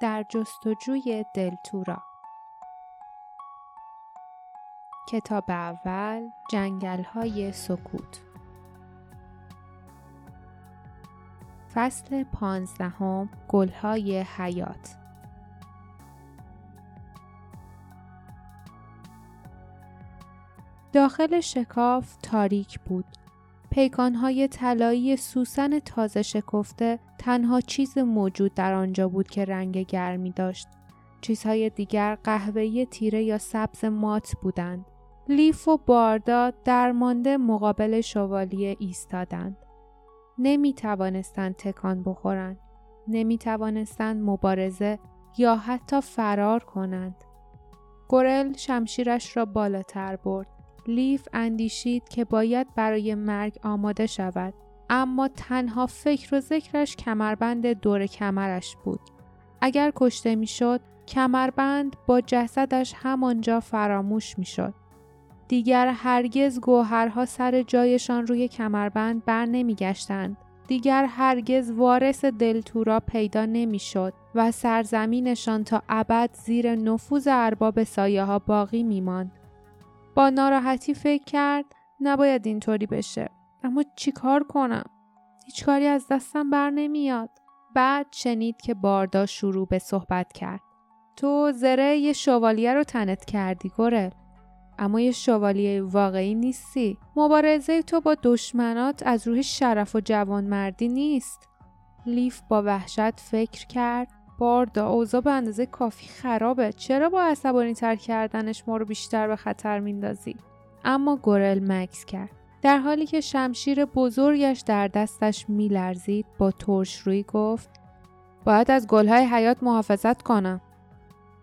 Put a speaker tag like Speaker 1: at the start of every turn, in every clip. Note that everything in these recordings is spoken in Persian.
Speaker 1: در جستجوی دلتورا. کتاب اول جنگل های سکوت. فصل پانزدهم گلهای حیات. داخل شکاف تاریک بود. پیکانهای طلایی سوسن تازه شکفته تنها چیز موجود در آنجا بود که رنگ گرمی داشت. چیزهای دیگر قهوه‌ای تیره یا سبز مات بودند. لیف و باردا درمانده مقابل شوالیه ایستادند. نمی توانستند تکان بخورند. نمی توانستند مبارزه یا حتی فرار کنند. گورل شمشیرش را بالاتر برد. لیف اندیشید که باید برای مرگ آماده شود. اما تنها فکر و ذکرش کمربند دور کمرش بود. اگر کشته می‌شد کمربند با جسدش همانجا فراموش می‌شد. دیگر هرگز گوهرها سر جایشان روی کمربند بر نمیگشتند. دیگر هرگز وارث دلتورا پیدا نمی‌شد و سرزمینشان تا ابد زیر نفوذ ارباب سایه ها باقی میماند. با ناراحتی فکر کرد نباید اینطوری بشه. اما چیکار کنم؟ هیچ کاری از دستم بر نمیاد. بعد شنید که باردا شروع به صحبت کرد. تو زره یه شوالیه رو تنت کردی گرل اما یه شوالیه واقعی نیستی. مبارزه تو با دشمنات از روح شرف و جوانمردی نیست. لیف با وحشت فکر کرد. باردا اوضاع به اندازه کافی خرابه. چرا با عصبانی تر کردنش ما رو بیشتر به خطر میندازی؟ اما گورل مکس کرد. در حالی که شمشیر بزرگش در دستش میلرزید با ترش روی گفت باید از گلهای حیات محافظت کنم.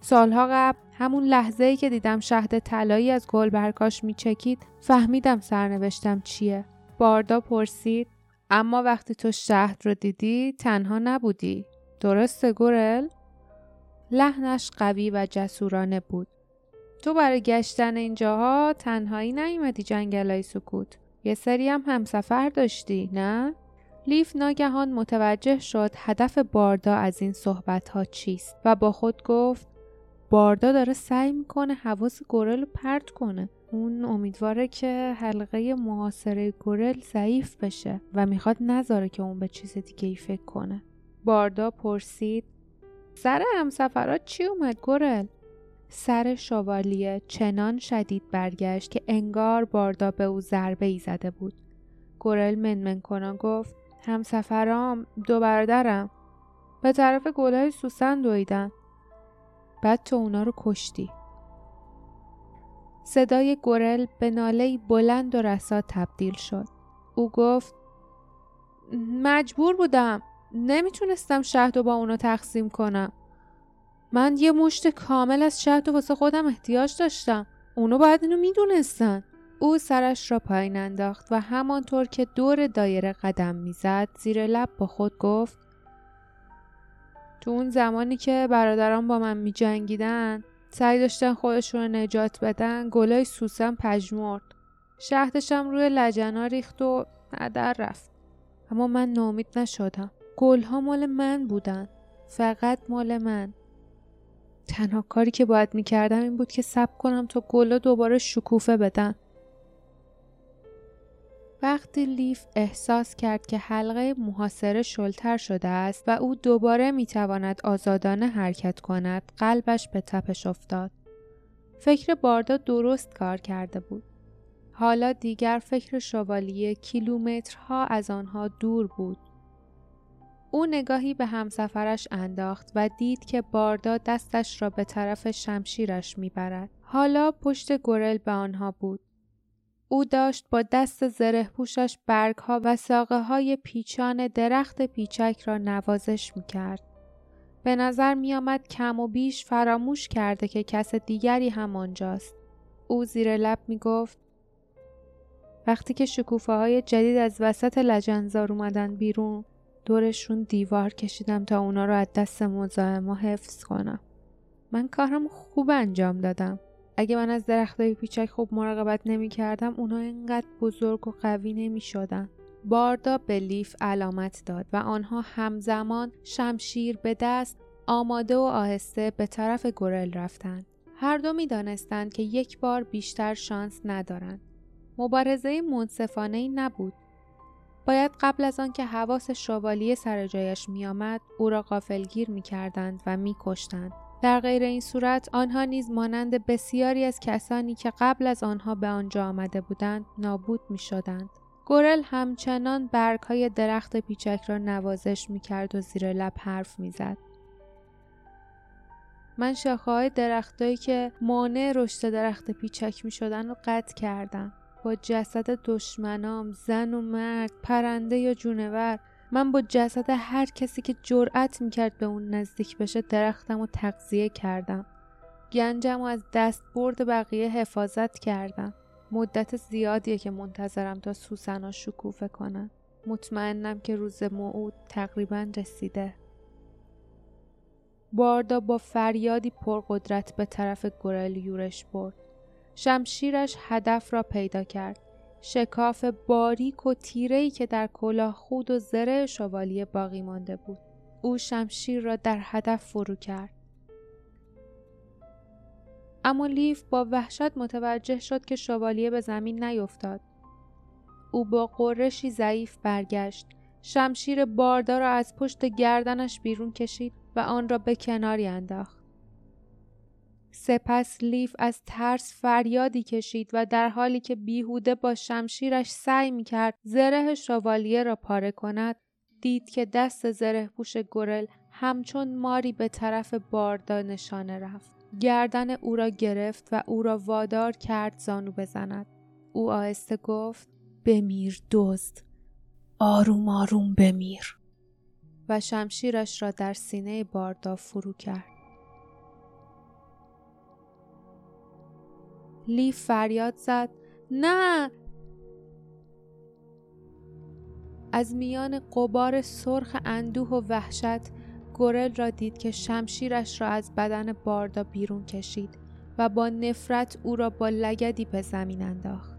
Speaker 1: سالها قبل همون لحظه ای که دیدم شهد طلایی از گل برکاش میچکید فهمیدم سرنوشتم چیه. باردا پرسید اما وقتی تو شهد رو دیدی تنها نبودی. درسته گورل؟ لحنش قوی و جسورانه بود. تو برای گشتن اینجاها تنهایی نیومدی جنگلای سکوت. یه سری هم همسفر داشتی نه؟ لیف ناگهان متوجه شد هدف باردا از این صحبت ها چیست و با خود گفت باردا داره سعی می‌کنه حواس گورل رو پرت کنه. اون امیدواره که حلقه محاصره گورل ضعیف بشه و می‌خواد نذاره که اون به چیز دیگه ای فکر کنه. باردا پرسید سر همسفرات چی اومد گرل؟ سر شوالیه چنان شدید برگشت که انگار باردا به او ضربه ای زده بود. گرل منمن کنان گفت همسفرام دو برادرم به طرف گلهای سوسن دویدن. بعد تو اونا رو کشتی. صدای گرل به ناله بلند و رسا تبدیل شد. او گفت مجبور بودم نمی‌تونستم شهد رو با اونا تقسیم کنم. من یه مشت کامل از شهد و واسه خودم احتیاج داشتم. اونو باید اینو می‌دونستن. او سرش را پایین انداخت و همانطور که دور دایره قدم می‌زد زیر لب با خود گفت تو اون زمانی که برادران با من میجنگیدن سعی داشتن خودشون رو نجات بدن گلای سوسن پژمرد. شهدشم روی لجنا ریخت و هدر رفت. اما من نامید نشدم. گلها مال من بودن. فقط مال من. تنها کاری که باید می‌کردم این بود که سب کنم تا گلا دوباره شکوفه بدن. وقتی لیف احساس کرد که حلقه محاصره شلتر شده است و او دوباره می‌تواند آزادانه حرکت کند قلبش به تپش افتاد. فکر باردا درست کار کرده بود. حالا دیگر فکر شوالیه کیلومترها از آنها دور بود. او نگاهی به همسفرش انداخت و دید که باردا دستش را به طرف شمشیرش می‌برد. حالا پشت گرل به آنها بود. او داشت با دست زره پوشش برگها و ساقه های پیچان درخت پیچک را نوازش می‌کرد. به نظر می آمد کم و بیش فراموش کرده که کس دیگری هم آنجاست. او زیر لب می گفت وقتی که شکوفه های جدید از وسط لجنزار اومدن بیرون دورشون دیوار کشیدم تا اونا رو از دست مزاحما حفظ کنم من کارم خوب انجام دادم اگه من از درختای پیچک خوب مراقبت نمی کردم اونا اینقدر بزرگ و قوی نمی شدن. باردا به لیف علامت داد و آنها همزمان شمشیر به دست آماده و آهسته به طرف گورل رفتند. هر دو می دانستند که یک بار بیشتر شانس ندارند. مبارزه منصفانه ای نبود. باید قبل از آنکه حواس شوالیه سر جایش می آمد او را غافلگیر می کردند و می کشتند. در غیر این صورت آنها نیز مانند بسیاری از کسانی که قبل از آنها به آنجا آمده بودند نابود می شدند. گورل همچنان برگ های درخت پیچک را نوازش می کرد و زیر لب حرف می زد. من شاخه های درختایی که مانع رشد درخت پیچک می شدن رو قطع کردم. با جسد دشمنام، زن و مرد، پرنده یا جونور من با جسد هر کسی که جرأت می‌کرد به اون نزدیک بشه درختم و تقضیه کردم. گنجم و از دست برد بقیه حفاظت کردم. مدت زیادیه که منتظرم تا سوسنا شکوفه کنن. مطمئنم که روز موعود تقریبا رسیده. باردا با فریادی پرقدرت به طرف گورل یورش برد. شمشیرش هدف را پیدا کرد. شکاف باریک و تیرهی که در کلاه خود و زره شوالیه باقی مانده بود. او شمشیر را در هدف فرو کرد. اما لیف با وحشت متوجه شد که شوالیه به زمین نیفتاد. او با قرشی ضعیف برگشت. شمشیر باردار را از پشت گردنش بیرون کشید و آن را به کناری انداخت. سپس لیف از ترس فریادی کشید و در حالی که بیهوده با شمشیرش سعی می کرد زره شوالیه را پاره کند دید که دست زره پوش گرل همچون ماری به طرف باردا نشانه رفت. گردن او را گرفت و او را وادار کرد زانو بزند. او آهسته گفت بمیر دزد. آروم آروم بمیر. و شمشیرش را در سینه باردا فرو کرد. لیف فریاد زد نه از میان قبار سرخ اندوه و وحشت گورل را دید که شمشیرش را از بدن باردا بیرون کشید و با نفرت او را با لگدی به زمین انداخت.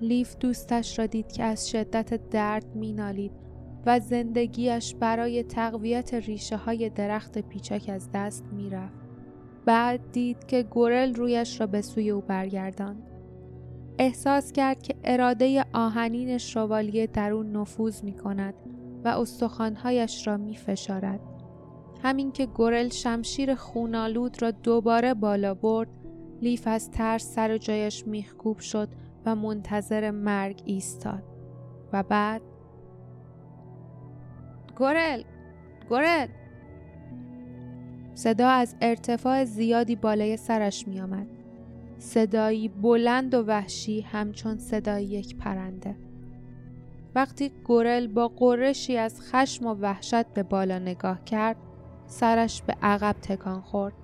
Speaker 1: لیف دوستش را دید که از شدت درد مینالید و زندگیش برای تقویت ریشه های درخت پیچک از دست می‌رفت. بعد دید که گورل رویش را به سوی او برگرداند. احساس کرد که اراده آهنین شوالیه در او نفوذ می کند و استخوانهایش را می فشارد. همین که گورل شمشیر خونالود را دوباره بالا برد لیف از ترس سر جایش میخکوب شد و منتظر مرگ ایستاد و بعد گورل گورل صدا از ارتفاع زیادی بالای سرش می آمد. صدایی بلند و وحشی همچون صدای یک پرنده. وقتی گورل با قرشی از خشم و وحشت به بالا نگاه کرد سرش به عقب تکان خورد.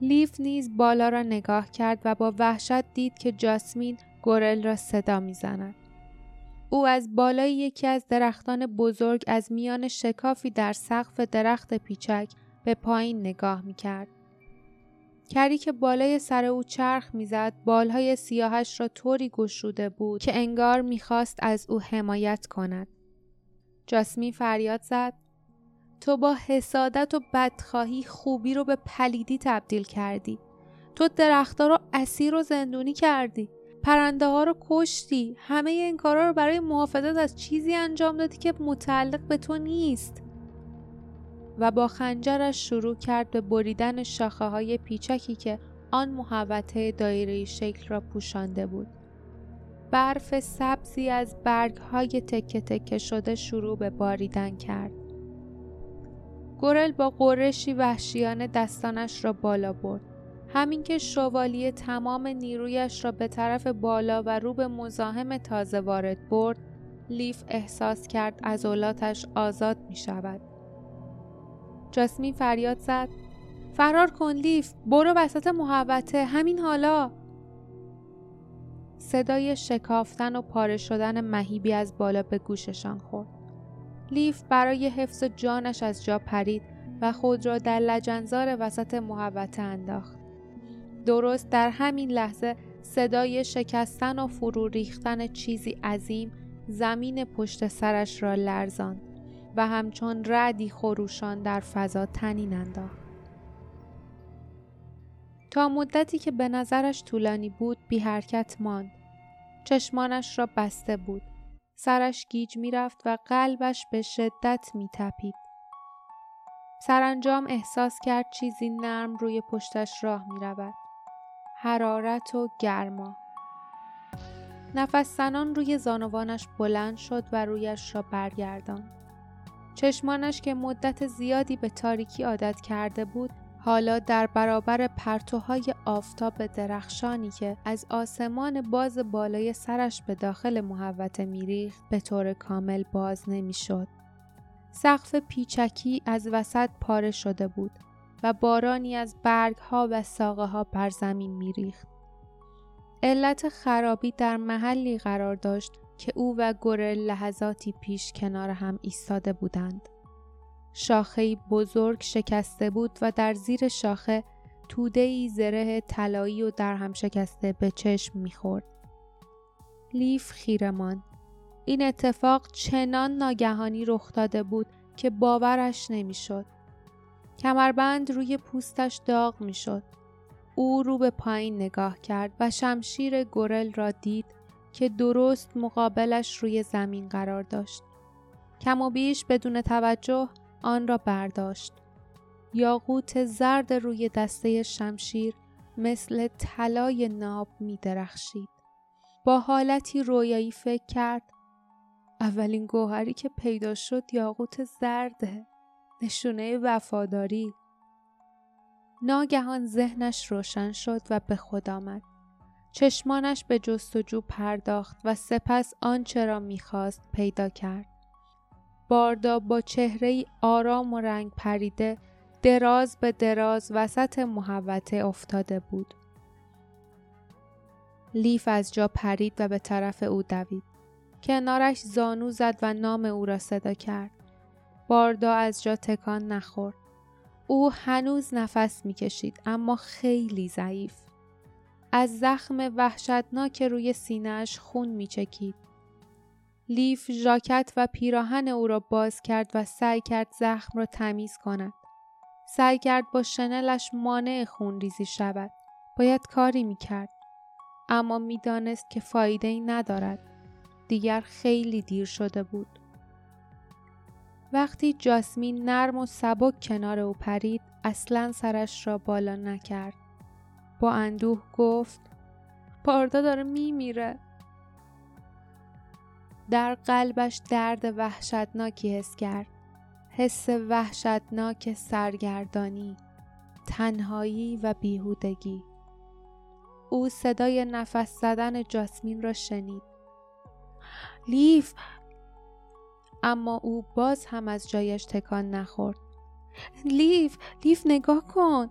Speaker 1: لیف نیز بالا را نگاه کرد و با وحشت دید که جاسمین گورل را صدا می‌زند. او از بالای یکی از درختان بزرگ از میان شکافی در سقف درخت پیچک به پایین نگاه می کرد. کری که بالای سر او چرخ می‌زد بالهای سیاهش را طوری گشوده بود که انگار می‌خواست از او حمایت کند. جاسمین فریاد زد تو با حسادت و بدخواهی خوبی رو به پلیدی تبدیل کردی. تو درختها رو اسیر و زندونی کردی. پرنده ها رو کشتی. همه این کارا رو برای محافظت از چیزی انجام دادی که متعلق به تو نیست. و با خنجرش شروع کرد به بریدن شاخه های پیچکی که آن محوطه دایره شکل را پوشانده بود. برف سبزی از برگ های تکه تکه شده شروع به باریدن کرد. گورل با قرشی وحشیانه دستانش را بالا برد. همین که شوالیه تمام نیرویش را به طرف بالا و رو به مزاحم تازه وارد برد، لیف احساس کرد عضلاتش آزاد می شود. جاسمین فریاد زد. فرار کن لیف برو وسط محوطه. همین حالا. صدای شکافتن و پاره شدن مهیبی از بالا به گوششان خورد. لیف برای حفظ جانش از جا پرید و خود را در لجنزار وسط محوطه انداخت. درست در همین لحظه صدای شکستن و فرو ریختن چیزی عظیم زمین پشت سرش را لرزاند. و همچون ردی خروشان در فضا تنین انداخت. تا مدتی که به نظرش طولانی بود بی حرکت ماند. چشمانش را بسته بود. سرش گیج می‌رفت و قلبش به شدت می تپید. سرانجام احساس کرد چیزی نرم روی پشتش راه می رود. حرارت و گرما. نفس زنان روی زانوانش بلند شد و رویش را برگردان. چشمانش که مدت زیادی به تاریکی عادت کرده بود حالا در برابر پرتوهای آفتاب درخشانی که از آسمان باز بالای سرش به داخل محوطه میریخت به طور کامل باز نمی‌شد. سقف پیچکی از وسط پاره شده بود و بارانی از برگها و ساقه ها بر زمین میریخت. علت خرابی در محلی قرار داشت که او و گرل لحظاتی پیش کنار هم ایستاده بودند. شاخه بزرگ شکسته بود و در زیر شاخه توده ای زره طلایی و در هم شکسته به چشم می‌خورد. لیف خیرمان این اتفاق چنان ناگهانی رخ داده بود که باورش نمی‌شد. کمربند روی پوستش داغ می‌شد. او رو به پایین نگاه کرد و شمشیر گرل را دید که درست مقابلش روی زمین قرار داشت. کم و بیش بدون توجه آن را برداشت. یاقوت زرد روی دسته شمشیر مثل طلای ناب می درخشید. با حالتی رویایی فکر کرد اولین گوهری که پیدا شد یاقوت زرده. نشونه وفاداری. ناگهان ذهنش روشن شد و به خود آمد. چشمانش به جستجو پرداخت و سپس آنچه را می‌خواست پیدا کرد. باردا با چهره آرام و رنگ پریده دراز به دراز وسط محوطه افتاده بود. لیف از جا پرید و به طرف او دوید. کنارش زانو زد و نام او را صدا کرد. باردا از جا تکان نخورد. او هنوز نفس می‌کشید اما خیلی ضعیف. از زخم وحشتناک روی سینهش خون میچکید. لیف ژاکت و پیراهن او را باز کرد و سعی کرد زخم را تمیز کند. سعی کرد با شنلش مانع خون ریزی شود. باید کاری می‌کرد. اما می‌دانست که فایده ای ندارد. دیگر خیلی دیر شده بود. وقتی جاسمین نرم و سبک کنار او پرید اصلا سرش را بالا نکرد. با اندوه گفت پاردا داره میمیره. در قلبش درد وحشتناکی حس کرد. حس وحشتناک سرگردانی، تنهایی و بیهودگی. او صدای نفس زدن جاسمین را شنید. لیف اما او باز هم از جایش تکان نخورد. لیف لیف نگاه کن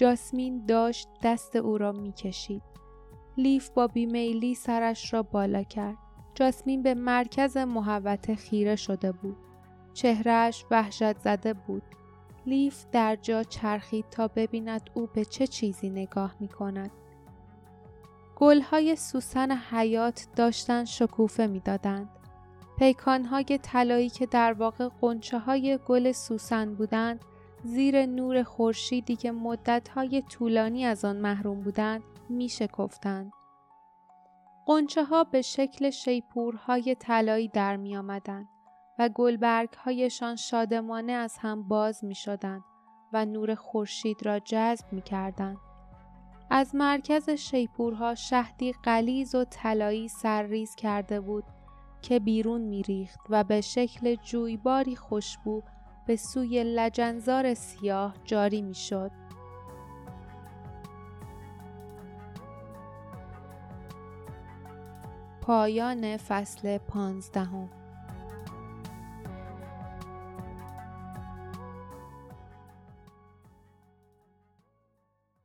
Speaker 1: جاسمین داشت دست او را می‌کشید. لیف با بیمیلی سرش را بالا کرد. جاسمین به مرکز محوطه خیره شده بود. چهرهش وحشت زده بود. لیف در جا چرخید تا ببیند او به چه چیزی نگاه می کند. گلهای سوسن حیات داشتن شکوفه می‌دادند. پیکانهای طلایی که در واقع قنچه های گل سوسن بودند زیر نور خورشیدی که مدتهای طولانی از آن محروم بودند می شکفتند. قنچه ها به شکل شیپورهای طلایی در می آمدند و گلبرگ هایشان شادمانه از هم باز می شدند و نور خورشید را جذب می کردند. از مرکز شیپورها شهدی قلیز و طلایی سرریز کرده بود که بیرون میریخت و به شکل جویباری خوشبو به سوی لجنزار سیاه جاری می‌شد. پایان فصل پانزدهم